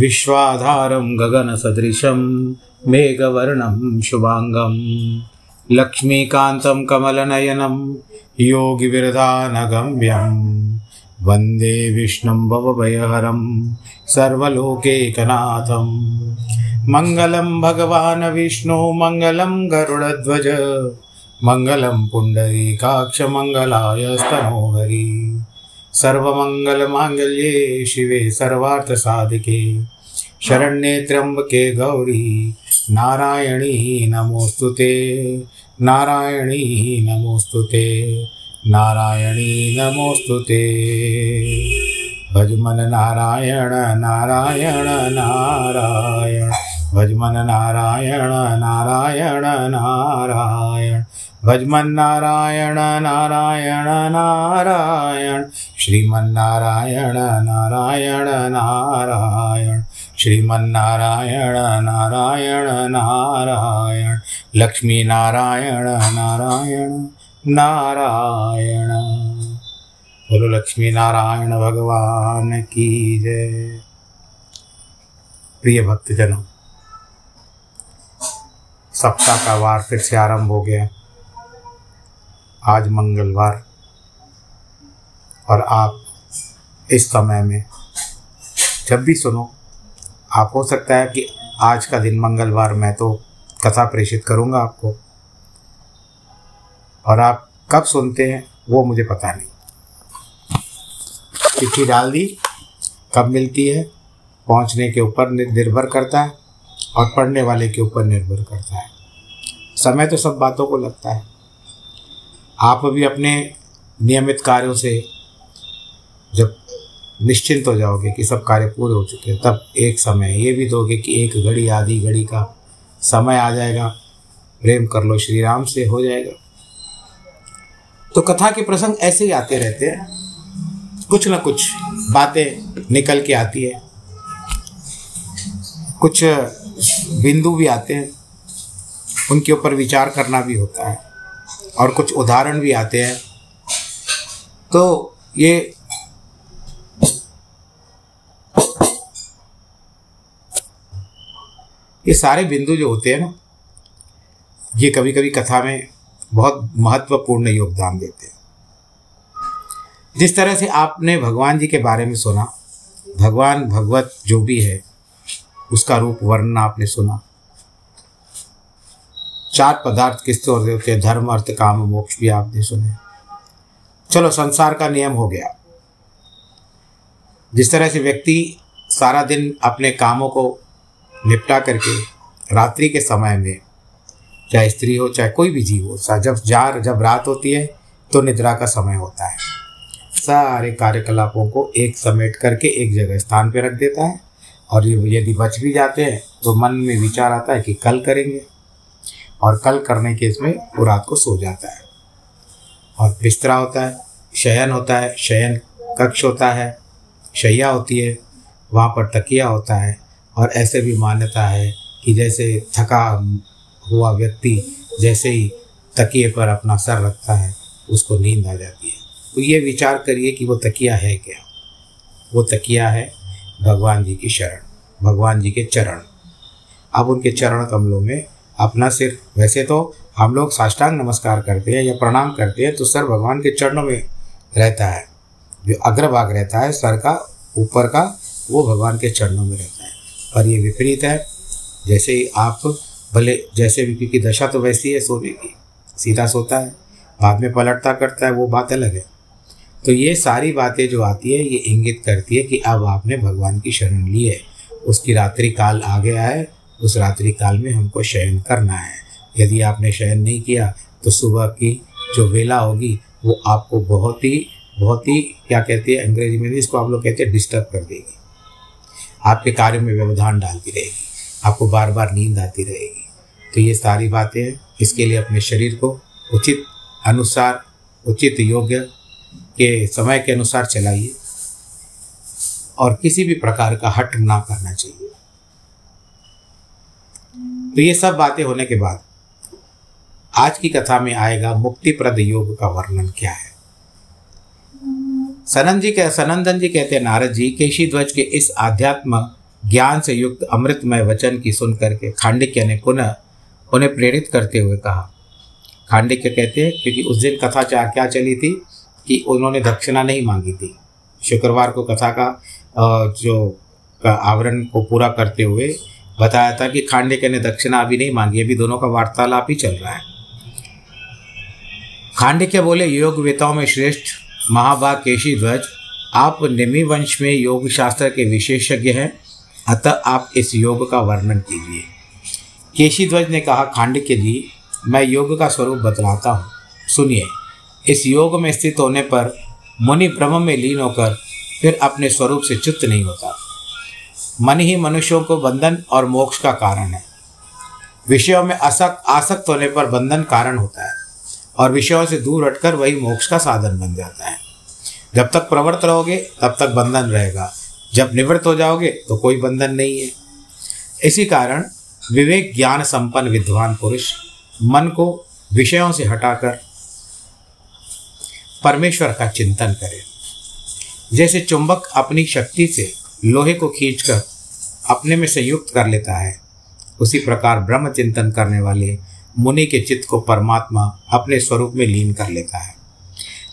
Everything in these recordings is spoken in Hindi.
विश्वाधारं गगनसदृशं मेघवर्णं शुभाङ्गं लक्ष्मीकान्तं कमलनयनं योगिविरधानगम्यं वंदे विष्णुं भवभयहरं सर्वलोकैकनाथं मङ्गलं भगवान् विष्णु, मङ्गलं गरुडध्वज, मङ्गलं पुण्डरीकाक्षमङ्गलाय स्तनोहरि सर्वमङ्गलमाङ्गल्ये शिवे सर्वार्थसाधिके। शरण्ये त्र्यम्बके गौरी, नारायणी नमोऽस्तु ते। नारायणी नमोऽस्तु ते। नारायणी नमोऽस्तु ते। भजमन नारायण नारायण नारायण। भजमन नारायण नारायण नारायण। भजमन नारायण नारायण। नारायण श्रीमन्नारायण, नारायण नारायण। श्रीमन्नारायण, नारायण नारायण। लक्ष्मी नारायण नारायण। नारायण बोलो लक्ष्मी नारायण भगवान की जय। प्रिय भक्तजनों, सप्ताह का वार फिर से आरंभ हो गया आज मंगलवार। और आप इस समय में, जब भी सुनो, आप हो सकता है कि आज का दिन मंगलवार, मैं तो कथा प्रेषित करूँगा आपको। और आप कब सुनते हैं, वो मुझे पता नहीं। चिट्ठी डाल दी, कब मिलती है, पहुँचने के ऊपर निर्भर करता है, और पढ़ने वाले के ऊपर निर्भर करता है। समय तो सब बातों को लगता है। आप भी अपने नियमित कार्यों से जब निश्चिंत हो जाओगे कि सब कार्य पूरे हो चुके हैं, तब एक समय ये भी दोगे कि एक घड़ी, आधी घड़ी का समय आ जाएगा। प्रेम कर लो श्री राम से हो जाएगा। तो कथा के प्रसंग ऐसे ही आते रहते हैं। कुछ ना कुछ बातें निकल के आती है। कुछ बिंदु भी आते हैं। उनके ऊपर विचार करना भी होता है। और कुछ उदाहरण भी आते हैं। तो ये ये सारे बिंदु जो होते हैं ना, ये कभी कभी कथा में बहुत महत्वपूर्ण योगदान देते हैं। जिस तरह से आपने भगवान जी के बारे में सुना, भगवान, भगवत जो भी है, उसका रूप, वर्णन आपने सुना चार पदार्थ किससे होते हैं? धर्म, अर्थ, काम, मोक्ष, भी आपने सुने। चलो, संसार का नियम हो गया। जिस तरह से व्यक्ति सारा दिन अपने कामों को निपटा करके रात्रि के समय में, चाहे स्त्री हो, चाहे कोई भी जीव हो जब जार, जब रात होती है तो निद्रा का समय होता है। सारे कार्यकलापों को एक समेट करके एक जगह स्थान पर रख देता है। और यदि बच भी जाते हैं तो मन में विचार आता है कि कल करेंगे। और कल करने के इसमें वो रात को सो जाता है। और बिस्तरा होता है, शयन होता है, शयन कक्ष होता है, शैया होती है, वहाँ पर तकिया होता है और ऐसे भी मान्यता है कि जैसे थका हुआ व्यक्ति जैसे ही तकिए पर अपना सर रखता है, उसको नींद आ जाती है। तो ये विचार करिए कि वो तकिया है क्या? वो तकिया है भगवान जी की शरण, भगवान जी के चरण। अब उनके चरण कमलों में अपना सिर। वैसे तो हम लोग साष्टांग नमस्कार करते हैं या प्रणाम करते हैं तो सर भगवान के चरणों में रहता है। जो अग्रभाग रहता है, सर का, ऊपर का, वो भगवान के चरणों में रहता है। पर ये विपरीत है। जैसे ही आप भले, जैसे भी, क्योंकि दशा तो वैसी है, सोने की। सीधा सोता है, बाद में पलटता करता है, वो बात अलग है। तो ये सारी बातें जो आती है, ये इंगित करती है कि अब आपने भगवान की शरण ली है। उसकी रात्रि काल आ गया है उस रात्रि काल में हमको शयन करना है। यदि आपने शयन नहीं किया तो सुबह की जो वेला होगी, वो आपको बहुत ही बहुत ही, क्या कहते हैं, अंग्रेज़ी में इसको आप लोग कहते हैं डिस्टर्ब कर देगी। आपके कार्य में व्यवधान डालती रहेगी। आपको बार बार नींद आती रहेगी। तो ये सारी बातें हैं। इसके लिए अपने शरीर को उचित अनुसार, उचित योग्य के समय के अनुसार चलाइए। और किसी भी प्रकार का हट ना करना चाहिए। तो ये सब बातें होने के बाद आज की कथा में आएगा मुक्तिप्रद योग का वर्णन क्या है? सनंद जी कह सनंदन जी कहते हैं, नारद जी, केशी ध्वज के इस आध्यात्म ज्ञान से युक्त अमृतमय वचन की सुन करके खांडिक्य ने पुनः उन्हें प्रेरित करते हुए कहा। खांडिक्य कहते हैं, क्योंकि उस दिन कथा चार क्या चली थी कि उन्होंने दक्षिणा नहीं मांगी थी। शुक्रवार को कथा का जो आवरण को पूरा करते हुए बताया था कि खांडिक्य ने दक्षिणा अभी नहीं मांगी, अभी दोनों का वार्तालाप ही चल रहा है। खांडिक्य बोले योग वेताओं में श्रेष्ठ महाभाग केशी ध्वज, आप निमि वंश में योग शास्त्र के विशेषज्ञ हैं, अतः आप इस योग का वर्णन कीजिए। केशी ध्वज ने कहा खांडिक्य जी, मैं योग का स्वरूप बतलाता हूँ। सुनिए, इस योग में स्थित होने पर मुनि ब्रह्म में लीन होकर फिर अपने स्वरूप से चित्त नहीं होता। मन ही मनुष्यों को बंधन और मोक्ष का कारण है। विषयों में असक्त आसक्त होने पर बंधन कारण होता है और विषयों से दूर हटकर वही मोक्ष का साधन बन जाता है। जब तक प्रवृत्त रहोगे, तब तक बंधन रहेगा। जब निवृत्त हो जाओगे तो कोई बंधन नहीं है। इसी कारण विवेक ज्ञान संपन्न विद्वान पुरुष मन को विषयों से हटाकर परमेश्वर का चिंतन करें। जैसे चुंबक अपनी शक्ति से लोहे को खींचकर अपने में संयुक्त कर लेता है। उसी प्रकार ब्रह्म चिंतन करने वाले मुनि के चित्त को परमात्मा अपने स्वरूप में लीन कर लेता है।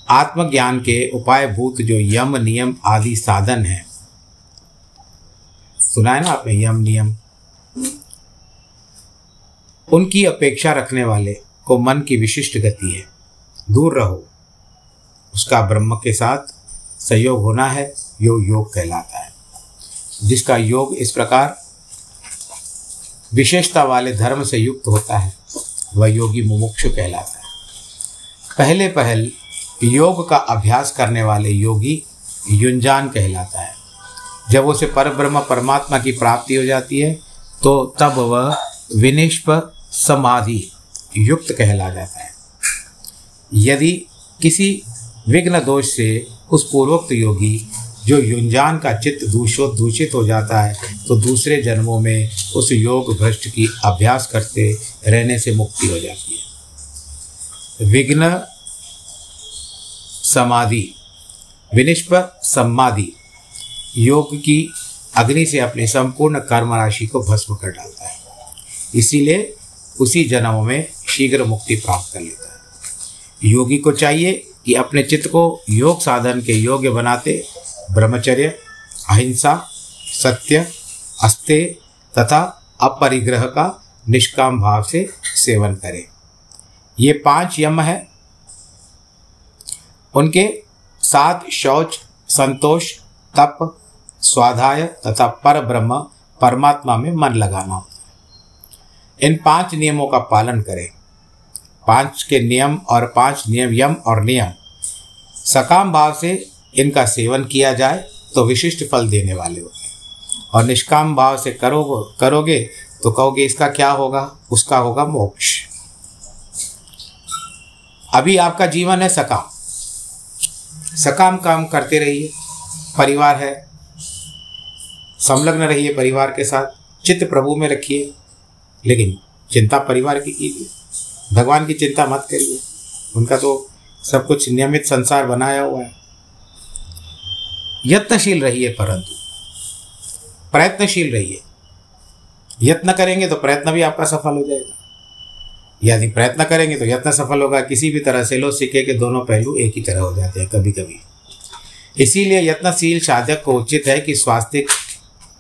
आत्मज्ञान के उपाय भूत जो यम, नियम आदि साधन है। सुना है ना आपने यम, नियम? उनकी अपेक्षा रखने वाले को मन की विशिष्ट गति है। दूर रहो। उसका ब्रह्म के साथ सहयोग होना है, यो योग कहलाता है। जिसका योग इस प्रकार विशेषता वाले धर्म से युक्त होता है, वह योगी मुमुक्षु कहलाता है। पहले पहल योग का अभ्यास करने वाले योगी युंजान कहलाता है। जब उसे पर ब्रह्म परमात्मा की प्राप्ति हो जाती है तो तब वह विनिष्प समाधि युक्त कहला जाता है। यदि किसी विघ्न दोष से उस पूर्वोक्त योगी जो युंजान का चित्त दूषो दूषित हो जाता है तो दूसरे जन्मों में उस योग भ्रष्ट की अभ्यास करते रहने से मुक्ति हो जाती है। विघ्न समाधि, विनिष्प समाधि, योग की अग्नि से अपने संपूर्ण कर्म राशि को भस्म कर डालता है। इसीलिए उसी जन्मों में शीघ्र मुक्ति प्राप्त कर लेता है। योगी को चाहिए कि अपने चित्त को योग साधन के योग्य बनाते ब्रह्मचर्य, अहिंसा, सत्य, अस्ते तथा अपरिग्रह का निष्काम भाव से सेवन करें। ये पाँच यम है। उनके साथ शौच, संतोष, तप, स्वाध्याय तथा पर ब्रह्म परमात्मा में मन लगाना। होता है इन पाँच नियमों का पालन करें। पाँच के नियम और पाँच नियम यम और नियम। सकाम भाव से इनका सेवन किया जाए तो विशिष्ट फल देने वाले होते हैं। और निष्काम भाव से करो, करोगे तो कहोगे इसका क्या होगा? उसका होगा मोक्ष। अभी आपका जीवन है सकाम। सकाम काम करते रहिए। परिवार है। संलग्न रहिए परिवार के साथ। चित्त प्रभु में रखिए। लेकिन चिंता परिवार की कीजिए भगवान की चिंता मत करिए। उनका तो सब कुछ नियमित संसार बनाया हुआ है। यत्नशील रहिए परंतु। प्रयत्नशील रहिए। यत्न करेंगे तो प्रयत्न भी आपका सफल हो जाएगा। यदि प्रयत्न करेंगे तो यत्न सफल होगा। किसी भी तरह से लो सिक्के के दोनों पहलू एक ही तरह हो जाते हैं कभी कभी इसीलिए यत्नशील साधक को उचित है कि स्वास्तिक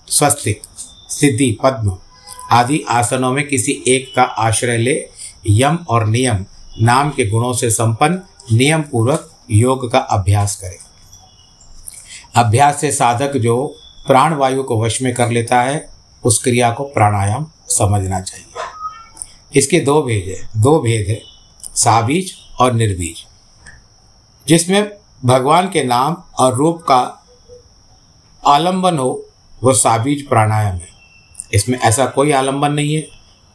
स्वस्तिक सिद्धि, पद्म आदि आसनों में किसी एक का आश्रय ले। यम और नियम नाम के गुणों से संपन्न नियम पूर्वक योग का अभ्यास करें। अभ्यास से साधक जो प्राण वायु को वश में कर लेता है, उस क्रिया को प्राणायाम समझना चाहिए। इसके दो भेद है। दो भेद है, साबीज और निर्बीज। जिसमें भगवान के नाम और रूप का आलंबन हो वह साबीज प्राणायाम है। इसमें ऐसा कोई आलंबन नहीं है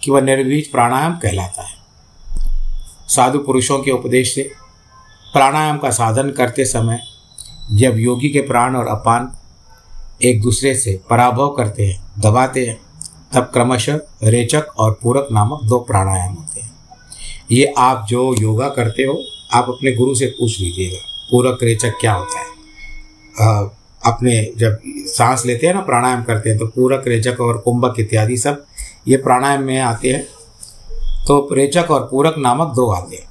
कि वह निर्बीज प्राणायाम कहलाता है। साधु पुरुषों के उपदेश से प्राणायाम का साधन करते समय जब योगी के प्राण और अपान एक दूसरे से पराभव करते हैं दबाते हैं तब क्रमशः रेचक और पूरक नामक दो प्राणायाम होते हैं। ये आप जो योगा करते हो आप अपने गुरु से पूछ लीजिएगा पूरक रेचक क्या होता है? आ, अपने जब सांस लेते हैं ना प्राणायाम करते हैं तो पूरक रेचक और कुंभक इत्यादि सब ये प्राणायाम में आते हैं। तो रेचक और पूरक नामक दो आते हैं।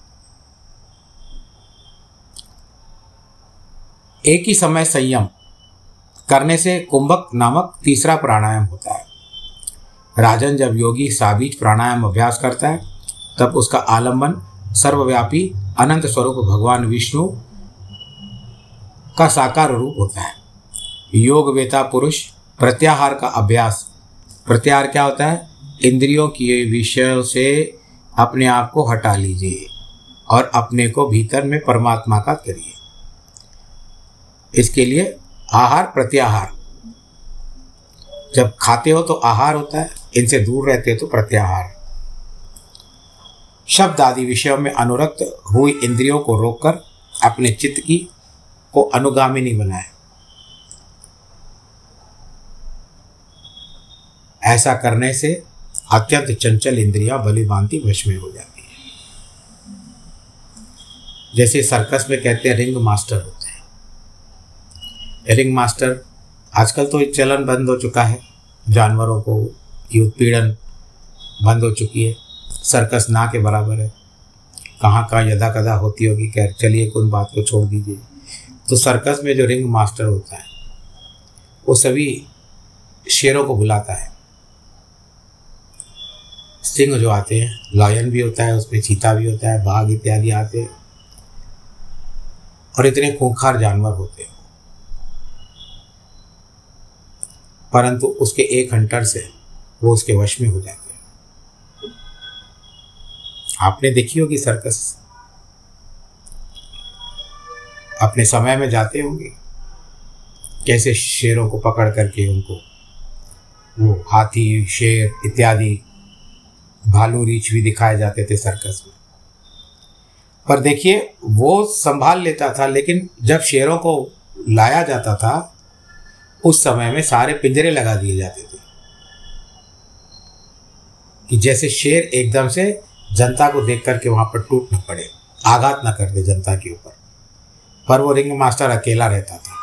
एक ही समय संयम करने से कुंभक नामक तीसरा प्राणायाम होता है। राजन जब योगी साबीज प्राणायाम अभ्यास करता है, तब उसका आलंबन सर्वव्यापी अनंत स्वरूप भगवान विष्णु का साकार रूप होता है। योग वेता पुरुष प्रत्याहार का अभ्यास। प्रत्याहार क्या होता है? इंद्रियों के विषयों से अपने आप को हटा लीजिए और अपने को भीतर में परमात्मा का करिए। इसके लिए आहार प्रत्याहार। जब खाते हो तो आहार होता है, इनसे दूर रहते हो तो प्रत्याहार। शब्द आदि विषयों में अनुरक्त हुई इंद्रियों को रोककर अपने चित्त की को अनुगामिनी बनाए। ऐसा करने से अत्यंत चंचल इंद्रियाँ बलि भांति वश में हो जाती है। जैसे सर्कस में कहते हैं, रिंग मास्टर हैं। रिंग मास्टर आजकल तो चलन बंद हो चुका है। जानवरों को की उत्पीड़न बंद हो चुकी है। सर्कस ना के बराबर है। कहाँ कहाँ यदा कदा होती होगी, खैर चलिए उन बात को छोड़ दीजिए। तो सर्कस में जो रिंग मास्टर होता है, वो सभी शेरों को बुलाता है। सिंह जो आते हैं, लायन भी होता है, उसमें चीता भी होता है, बाघ इत्यादि आते हैं। और इतने खूंखार जानवर होते हैं। परंतु उसके एक हंटर से वो उसके वश में हो जाते हैं। आपने देखी होगी सर्कस? अपने समय में जाते होंगे। कैसे शेरों को पकड़ करके उनको, वो हाथी, शेर इत्यादि, भालू रीछ भी दिखाए जाते थे सर्कस में। पर देखिए, वो संभाल लेता था, लेकिन जब शेरों को लाया जाता था उस समय में सारे पिंजरे लगा दिए जाते थे। कि जैसे शेर एकदम से जनता को देख करके वहाँ पर टूट न पड़े, आघात न कर दे जनता के ऊपर। पर वो रिंग मास्टर अकेला रहता था।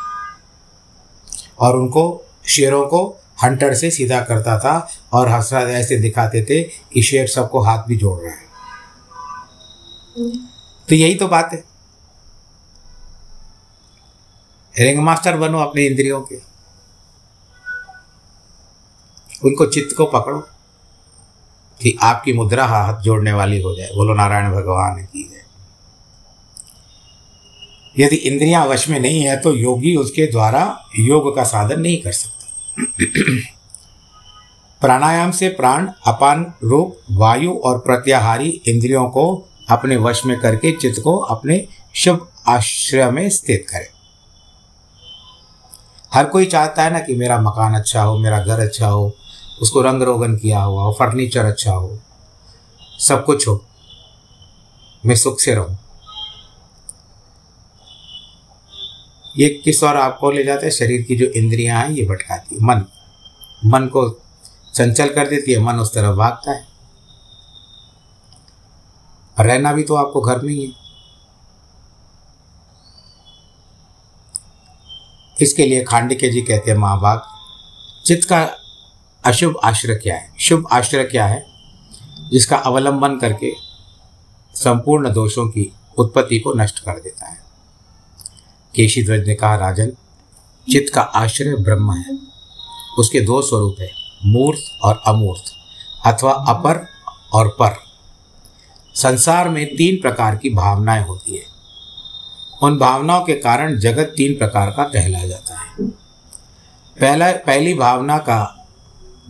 और उनको, शेरों को हंटर से सीधा करता था और हंसा ऐसे दिखाते थे कि शेर सबको हाथ भी जोड़ रहा है। तो यही तो बात है। रिंग मास्टर बनो अपने इंद्रियों के। उनको चित्त को पकड़ो कि आपकी मुद्रा हाथ जोड़ने वाली हो जाए। बोलो, नारायण भगवान की है यदि इंद्रियाँ वश में नहीं है तो योगी उसके द्वारा योग का साधन नहीं कर सकता। प्राणायाम से प्राण, अपान रूप, वायु और प्रत्याहारी इंद्रियों को अपने वश में करके चित्त को अपने शुभ आश्रय में स्थित करें। हर कोई चाहता है ना कि मेरा मकान अच्छा हो, मेरा घर अच्छा हो उसको रंग रोगन किया हुआ हो फर्नीचर अच्छा हो, सब कुछ हो, मैं सुख से रहूँ। ये किस और आपको ले जाता है? शरीर की जो इंद्रियाँ हैं, ये भटकाती है। मन मन को चंचल कर देती है, मन उस तरफ़ भागता है। रहना भी तो आपको घर में ही है। इसके लिए खांडिके जी कहते हैं महाभाग चित्त का अशुभ आश्रय क्या है? शुभ आश्रय क्या है? जिसका अवलंबन करके संपूर्ण दोषों की उत्पत्ति को नष्ट कर देता है। केशी ध्वज ने कहा, राजन, चित्त का आश्रय ब्रह्म है। उसके दो स्वरूप है, मूर्त और अमूर्त, अथवा अपर और पर। संसार में तीन प्रकार की भावनाएँ होती है। उन भावनाओं के कारण जगत तीन प्रकार का कहलाया जाता है। पहला, पहली भावना का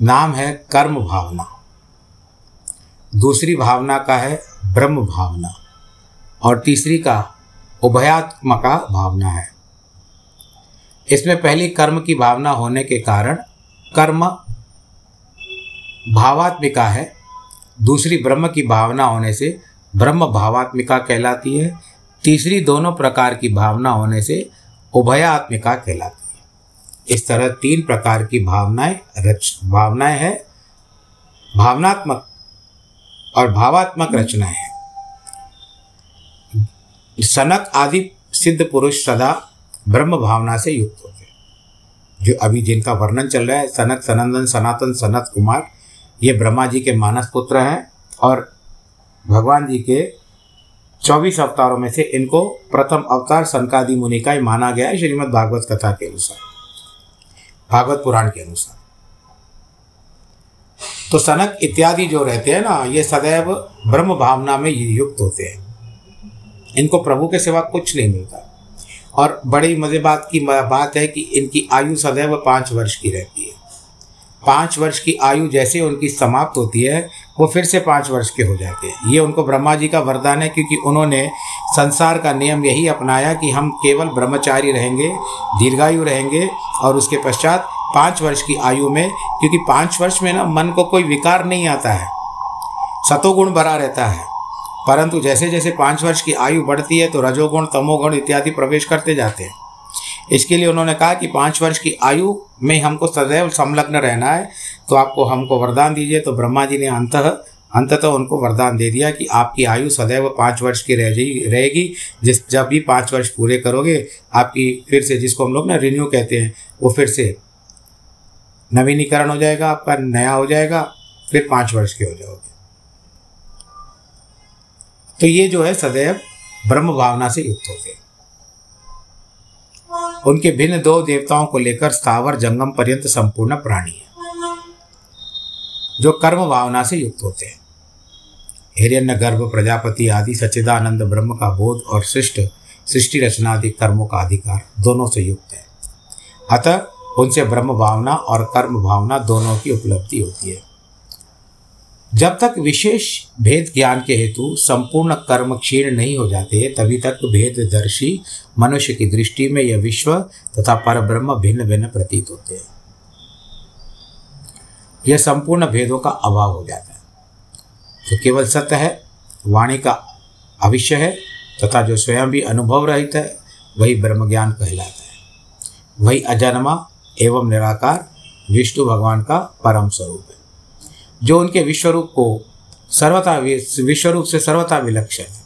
नाम है कर्म भावना। दूसरी भावना का है ब्रह्म भावना। और तीसरी का उभयात्मका भावना है। इसमें पहली कर्म की भावना होने के कारण कर्म भावात्मिका है। दूसरी ब्रह्म की भावना होने से ब्रह्म भावात्मिका कहलाती है। तीसरी दोनों प्रकार की भावना होने से उभयात्मिका कहलाती है। इस तरह तीन प्रकार की भावनाएँ, रच, भावनाएँ हैं। भावनात्मक और भावात्मक रचनाएँ हैं। सनक आदि सिद्ध पुरुष सदा ब्रह्म भावना से युक्त होते हैं। जो अभी जिनका वर्णन चल रहा है, सनक, सनंदन, सनातन, सनत कुमार, ये ब्रह्मा जी के मानस पुत्र हैं और भगवान जी के चौबीस अवतारों में से इनको प्रथम अवतार सनकादि मुनि का ही माना गया है श्रीमद भागवत कथा के अनुसार। भागवत पुराण के अनुसार। तो सनक इत्यादि जो रहते हैं ना, ये सदैव ब्रह्म भावना में युक्त होते हैं। इनको प्रभु के सिवा कुछ नहीं मिलता। और बड़ी मज़े बात की बात है कि इनकी आयु सदैव पाँच वर्ष की रहती है। पाँच वर्ष की आयु जैसे उनकी समाप्त होती है, वो फिर से पाँच वर्ष के हो जाते हैं। ये उनको ब्रह्मा जी का वरदान है, क्योंकि उन्होंने संसार का नियम यही अपनाया कि हम केवल ब्रह्मचारी रहेंगे, दीर्घायु रहेंगे, और उसके पश्चात पाँच वर्ष की आयु में, क्योंकि पाँच वर्ष में ना मन को कोई विकार नहीं आता है, सतोगुण भरा रहता है। परंतु जैसे जैसे पाँच वर्ष की आयु बढ़ती है तो रजोगुण, तमोगुण इत्यादि प्रवेश करते जाते हैं। इसके लिए उन्होंने कहा कि पाँच वर्ष की आयु में हमको सदैव संलग्न रहना है तो आपको हमको वरदान दीजिए। तो ब्रह्मा जी ने अंत, अंततः उनको वरदान दे दिया कि आपकी आयु सदैव पाँच वर्ष की रह रहेगी। जिस, जब भी पाँच वर्ष पूरे करोगे, आपकी फिर से जिसको हम लोग ना रिन्यू कहते हैं, वो फिर से नवीनीकरण हो जाएगा, आपका नया हो जाएगा, फिर पाँच वर्ष के हो जाओगे। तो ये जो है सदैव ब्रह्म भावना से युक्त होते हैं। उनके भिन्न दो देवताओं को लेकर स्थावर जंगम पर्यंत संपूर्ण प्राणी है, जो कर्म भावना से युक्त होते हैं। हिरण्य, गर्भ, प्रजापति आदि सच्चिदानंद, ब्रह्म का बोध और सृष्ट, सृष्टि रचना आदि कर्मों का अधिकार दोनों से युक्त है। अतः उनसे ब्रह्म भावना और कर्म भावना दोनों की उपलब्धि होती है। जब तक विशेष भेद ज्ञान के हेतु संपूर्ण कर्म क्षीण नहीं हो जाते, तभी तक भेददर्शी मनुष्य की दृष्टि में यह विश्व तथा पर ब्रह्म भिन्न भिन्न प्रतीत होते हैं। यह संपूर्ण भेदों का अभाव हो जाता है। जो केवल सत्य है, वाणी का अविष्य है, तथा जो स्वयं भी अनुभव रहित है, वही ब्रह्म ज्ञान कहलाता है। वही अजन्मा एवं निराकार, विष्णु भगवान का परम स्वरूप है। जो उनके विश्वरूप को सर्वथा विश्वरूप से सर्वथा विलक्षण है।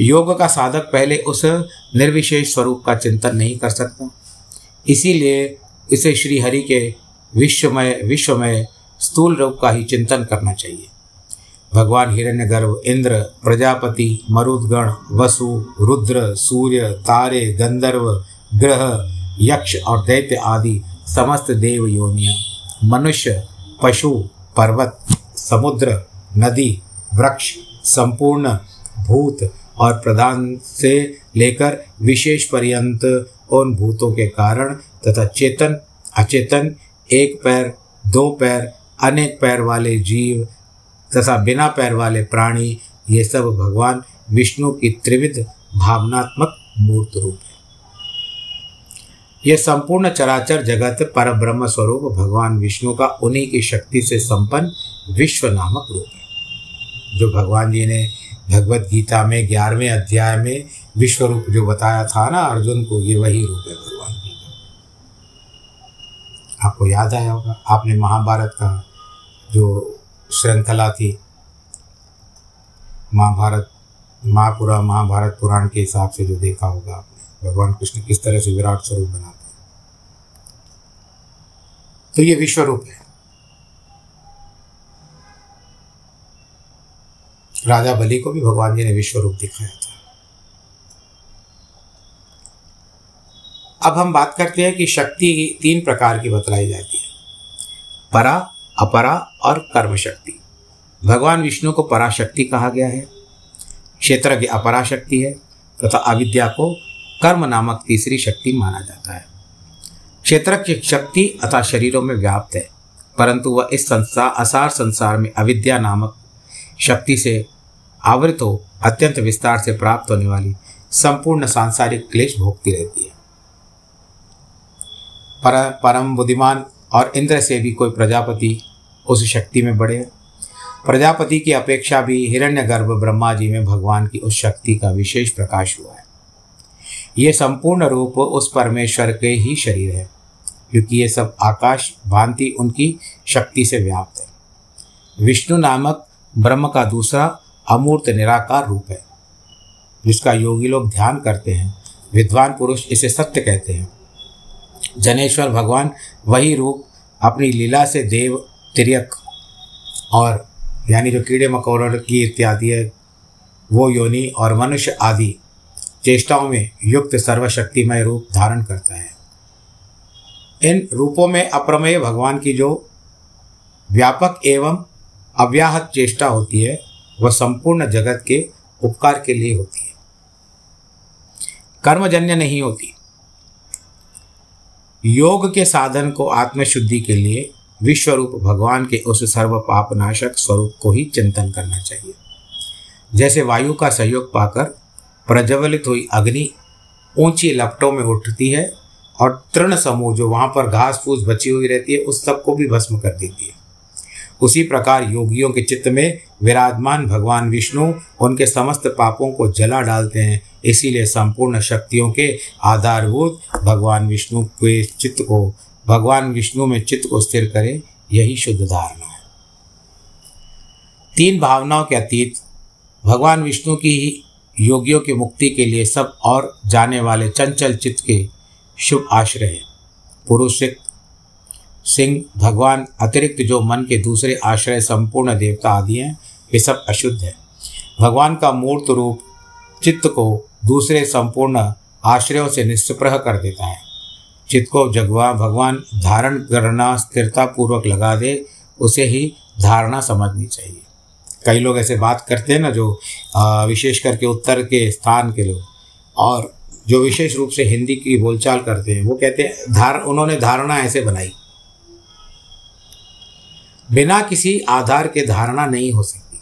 योग का साधक पहले उस निर्विशेष स्वरूप का चिंतन नहीं कर सकता। इसीलिए इसे श्री हरि के विश्वमय विश्वमय स्थूल रूप का ही चिंतन करना चाहिए। भगवान हिरण्यगर्भ, इंद्र, प्रजापति, मरुदगण, वसु, रुद्र, सूर्य, तारे, गंधर्व, ग्रह, यक्ष और दैत्य आदि समस्त देव योनिया मनुष्य, पशु पर्वत, समुद्र, नदी, वृक्ष, संपूर्ण भूत और प्रधान से लेकर विशेष पर्यंत उन भूतों के कारण तथा चेतन, अचेतन, एक पैर, दो पैर, अनेक पैर वाले जीव तथा बिना पैर वाले प्राणी, ये सब भगवान विष्णु की त्रिविध भावनात्मक मूर्त रूप है। यह संपूर्ण चराचर जगत पर ब्रह्म स्वरूप भगवान विष्णु का उन्हीं की शक्ति से संपन्न विश्व नामक रूप है। जो भगवान जी ने भगवत गीता में ग्यारहवें अध्याय में विश्व रूप जो बताया था ना अर्जुन को, ये वही रूप है भगवान जी का। आपको याद आया होगा, आपने महाभारत का जो श्रृंखला थी, महाभारत, महापुरा, महाभारत पुराण के हिसाब से जो देखा होगा भगवान कृष्ण किस तरह से विराट स्वरूप बनाते हैं। तो ये विश्व रूप है। राजा बलि को भी भगवान जी ने विश्व रूप दिखाया था। अब हम बात करते हैं कि शक्ति तीन प्रकार की बतलाई जाती है। परा, अपरा और कर्म शक्ति भगवान विष्णु को पराशक्ति कहा गया है। क्षेत्र की अपरा शक्ति है तथा अविद्या को कर्म नामक तीसरी शक्ति माना जाता है। क्षेत्र की शक्ति अथा शरीरों में व्याप्त है, परंतु वह इस संसार, असार संसार में अविद्या नामक शक्ति से आवृत हो, अत्यंत विस्तार से प्राप्त होने वाली संपूर्ण सांसारिक क्लेश भोगती रहती है। पर, परम बुद्धिमान और इंद्र से भी कोई प्रजापति उस शक्ति में बढ़े प्रजापति की अपेक्षा भी हिरण्यगर्भ ब्रह्मा जी में भगवान की उस शक्ति का विशेष प्रकाश हुआ है। ये संपूर्ण रूप उस परमेश्वर के ही शरीर है, क्योंकि ये सब आकाश, भांति उनकी शक्ति से व्याप्त है। विष्णु नामक ब्रह्म का दूसरा अमूर्त निराकार रूप है, जिसका योगी लोग ध्यान करते हैं, विद्वान पुरुष इसे सत्य कहते हैं। जनेश्वर भगवान वही रूप अपनी लीला से देव, तिरक और यानी जो कीड़े मकोड़ों की इत्यादि है, वो योनि और मनुष्य आदि चेष्टाओं में युक्त सर्वशक्तिमय रूप धारण करता है। इन रूपों में अप्रमेय भगवान की जो व्यापक एवं अव्याहत चेष्टा होती है, वह संपूर्ण जगत के उपकार के लिए होती है। कर्मजन्य नहीं होती। योग के साधन को आत्मशुद्धि के लिए विश्व रूप भगवान के उस सर्व पापनाशक स्वरूप को ही चिंतन करना चाहिए। जैसे वायु का सहयोग पाकर प्रज्वलित हुई अग्नि ऊँची लपटों में उठती है और तृण समूह जो वहाँ पर घास फूस बची हुई रहती है, उस सबको भी भस्म कर देती है। उसी प्रकार योगियों के चित्त में विराजमान भगवान विष्णु उनके समस्त पापों को जला डालते हैं। इसीलिए संपूर्ण शक्तियों के आधारभूत भगवान विष्णु के चित्त को, भगवान विष्णु में चित्त को स्थिर करें, यही शुद्ध धारणा है। तीन भावनाओं के अतीत, भगवान विष्णु की ही योगियों की मुक्ति के लिए सब और जाने वाले चंचल चित्त के शुभ आश्रय हैं। पुरुष सिंह, भगवान, अतिरिक्त जो मन के दूसरे आश्रय संपूर्ण देवता आदि हैं, वे सब अशुद्ध हैं। भगवान का मूर्त रूप चित्त को दूसरे संपूर्ण आश्रयों से निष्प्रह कर देता है। चित्त को जगवा, भगवान, धारण करना स्थिरता पूर्वक लगा दे, उसे ही धारणा समझनी चाहिए। कई लोग ऐसे बात करते हैं ना जो विशेष करके उत्तर के स्थान के लोग, और जो विशेष रूप से हिंदी की बोलचाल करते हैं, वो कहते हैं, धार, उन्होंने धारणा ऐसे बनाई। बिना किसी आधार के धारणा नहीं हो सकती।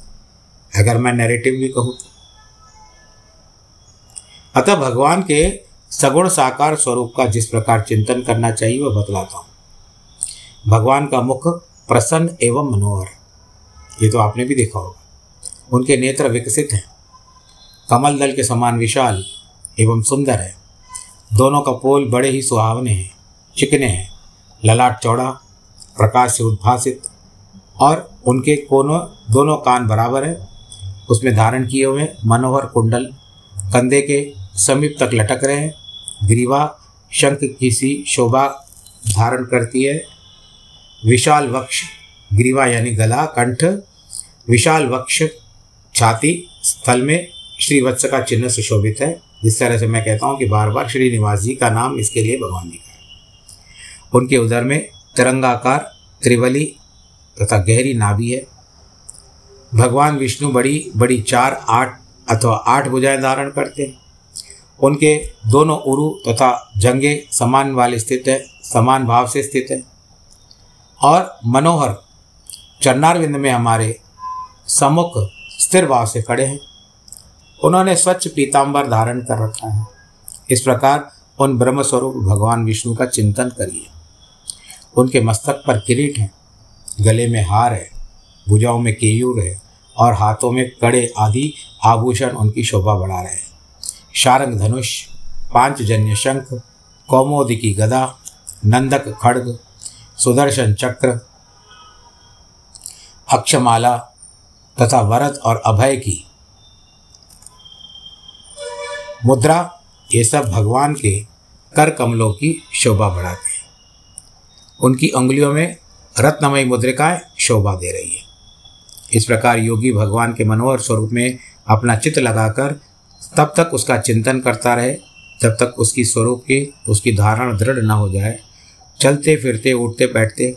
अगर मैं नैरेटिव भी कहूँ तो। अतः भगवान के सगुण साकार स्वरूप का जिस प्रकार चिंतन करना चाहिए, वह बतलाता हूँ। भगवान का मुख प्रसन्न एवं मनोहर। ये तो आपने भी देखा होगा। उनके नेत्र विकसित हैं। कमल दल के समान विशाल एवं सुंदर है। दोनों का पोल बड़े ही सुहावने हैं, चिकने हैं। ललाट चौड़ा, प्रकाश से उद्भासित और उनके कोनों, दोनों कान बराबर हैं। उसमें धारण किए हुए मनोहर कुंडल कंधे के समीप तक लटक रहे हैं। ग्रीवा शंख की सी शोभा धारण करती है। विशाल वक्ष ग्रीवा यानी गला, कंठ, विशाल वक्ष, छाती, स्थल में श्रीवत्स का चिन्ह सुशोभित है। जिस तरह से मैं कहता हूँ कि बार बार श्री निवास जी का नाम इसके लिए भगवान जी का है। उनके उदर में तिरंगाकार, त्रिवली तथा गहरी नाभि है। भगवान विष्णु बड़ी बड़ी चार, आठ अथवा आठ भुजाएँ धारण करते हैं। उनके दोनों उरु तथा जंगे समान वाले स्थित है, समान भाव से स्थित है। और मनोहर चरणारविंद में हमारे सम्मुख स्थिर भाव से खड़े हैं। उन्होंने स्वच्छ पीताम्बर धारण कर रखा है। इस प्रकार उन ब्रह्मस्वरूप भगवान विष्णु का चिंतन करिए। उनके मस्तक पर किरीट है। गले में हार है। भुजाओं में केयूर है। और हाथों में कड़े आदि आभूषण उनकी शोभा बढ़ा रहे हैं। शारंग धनुष, पांचजन्य शंख, कौमोदि की गदा, नंदक खड्ग, सुदर्शन चक्र अक्षमाला तथा वरद और अभय की। मुद्रा, ये सब भगवान के कर कमलों की शोभा बढ़ाते हैं। उनकी उंगलियों में रत्नमयी मुद्रिकाएँ शोभा दे रही है। इस प्रकार योगी भगवान के मनोहर स्वरूप में अपना चित्त लगाकर तब तक उसका चिंतन करता रहे, जब तक उसकी स्वरूप की, उसकी धारणा दृढ़ न हो जाए। चलते फिरते उठते बैठते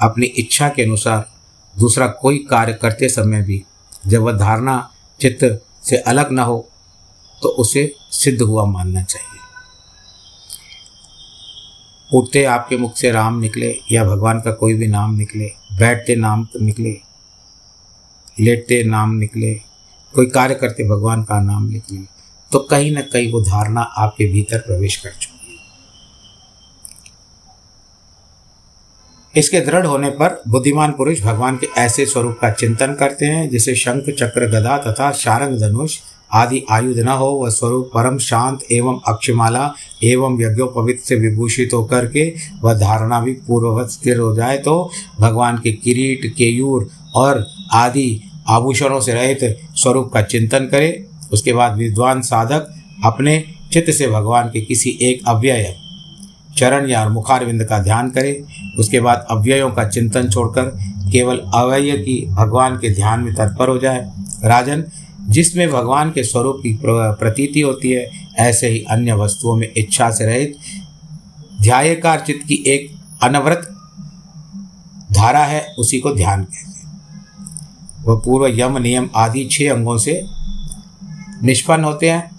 अपनी इच्छा के अनुसार दूसरा कोई कार्य करते समय भी जब वह धारणा चित्त से अलग न हो तो उसे सिद्ध हुआ मानना चाहिए। उठते आपके मुख से राम निकले या भगवान का कोई भी नाम निकले, बैठते नाम निकले, लेटते नाम निकले, कोई कार्य करते भगवान का नाम निकले तो कहीं ना कहीं वो धारणा आपके भीतर प्रवेश कर चुकी है इसके दृढ़ होने पर बुद्धिमान पुरुष भगवान के ऐसे स्वरूप का चिंतन करते हैं, जिसे शंख, चक्र, गदा तथा शारंग, धनुष आदि आयुध न हो, वह स्वरूप परम शांत एवं अक्षमाला एवं यज्ञोपवित से विभूषित होकर के वह धारणा भी पूर्ववत स्थिर हो जाए तो भगवान के किरीट, केयूर और आदि आभूषणों से रहित स्वरूप का चिंतन करे। उसके बाद विद्वान साधक अपने चित्त से भगवान के किसी एक अव्यय, चरण या मुखारविंद का ध्यान करे। उसके बाद अव्ययों का चिंतन छोड़कर केवल अव्यय की भगवान के ध्यान में तत्पर हो जाए। राजन, जिसमें भगवान के स्वरूप की प्रतीति होती है, ऐसे ही अन्य वस्तुओं में इच्छा से रहित ध्यायकार चित्त की एक अनवरत धारा है, उसी को ध्यान कहते हैं। वह पूर्व यम, नियम आदि छह अंगों से निष्पन्न होते हैं।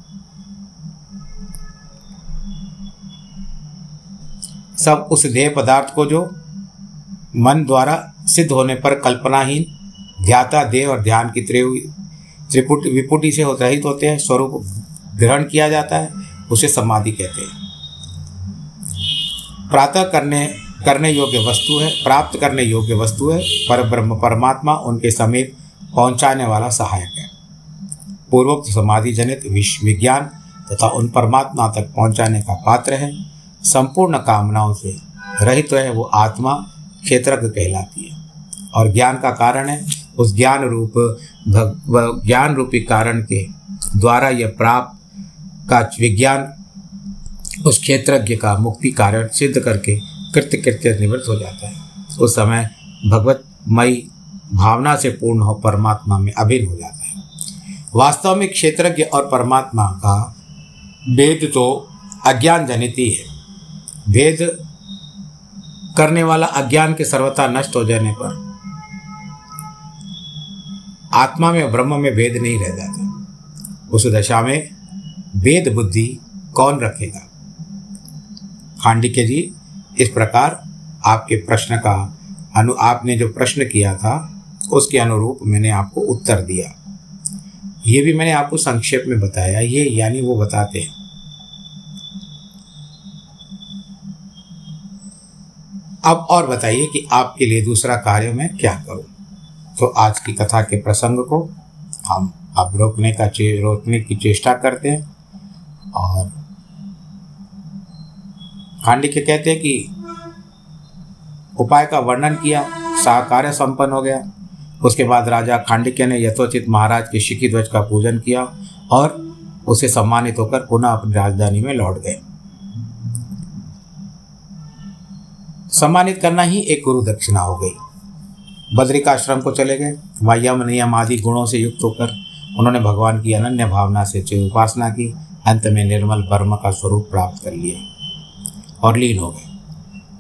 सब उस देह पदार्थ को जो मन द्वारा सिद्ध होने पर कल्पनाहीन, ध्याता देह और ध्यान की त्रिपुट, विपुटी से रहित होते हैं, स्वरूप ग्रहण किया जाता है, उसे समाधि कहते हैं। प्रातः करने करने योग्य वस्तु है, प्राप्त करने योग्य वस्तु है, पर ब्रह्म परमात्मा उनके समीप पहुँचाने वाला सहायक है। पूर्वोक्त समाधि जनित विश्व विज्ञान तथा उन परमात्मा तक पहुँचाने का पात्र है। संपूर्ण कामनाओं से रहित है वो आत्मा क्षेत्रज्ञ कहलाती है। और ज्ञान का कारण है, उस ज्ञान रूप ज्ञान रूपी कारण के द्वारा यह प्राप्त का विज्ञान उस क्षेत्रज्ञ का मुक्ति कारण सिद्ध करके कृत्य कृत्य निवृत्त हो जाता है। उस समय भगवतमयी भावना से पूर्ण हो परमात्मा में अभिन्न हो जाता है। वास्तव में क्षेत्रज्ञ और परमात्मा का भेद तो अज्ञान जनित ही है। भेद करने वाला अज्ञान के सर्वथा नष्ट हो जाने पर आत्मा में ब्रह्म में भेद नहीं रह जाता। उस दशा में भेद बुद्धि कौन रखेगा? खांडिक्य जी, इस प्रकार आपके प्रश्न का अनु, आपने जो प्रश्न किया था, उसके अनुरूप मैंने आपको उत्तर दिया। ये भी मैंने आपको संक्षेप में बताया, ये यानी वो बताते हैं। अब और बताइए कि आपके लिए दूसरा कार्य मैं क्या करूँ? तो आज की कथा के प्रसंग को हम अब रोकने का चे, रोकने की चेष्टा करते हैं और खांडिक्य कहते हैं कि उपाय का वर्णन किया साकार संपन्न हो गया। उसके बाद राजा खांडिक्य ने यथोचित महाराज के शिकी ध्वज का पूजन किया और उसे सम्मानित होकर पुनः अपनी राजधानी में लौट गए। सम्मानित करना ही एक गुरु दक्षिणा हो गई। बद्रिकाश्रम को चले गए। वहाँ यम नियम आदि गुणों से युक्त होकर उन्होंने भगवान की अनन्य भावना से उपासना की। अंत में निर्मल ब्रह्म का स्वरूप प्राप्त कर लिया और लीन हो गए।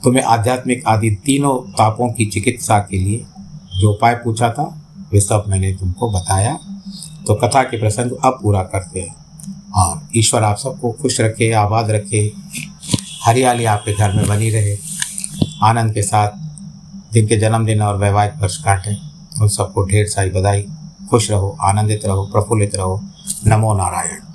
तुम्हें आध्यात्मिक आदि तीनों तापों की चिकित्सा के लिए जो उपाय पूछा था, वे सब मैंने तुमको बताया। तो कथा के प्रसंग अब पूरा करते हैं। और ईश्वर आप सबको खुश रखे, आबाद रखे। हरियाली आपके घर में बनी रहे। आनंद के साथ जिनके जन्मदिन और वैवाहिक वर्ष काटें, उन सबको ढेर सारी बधाई। खुश रहो, आनंदित रहो, प्रफुल्लित रहो। नमो नारायण।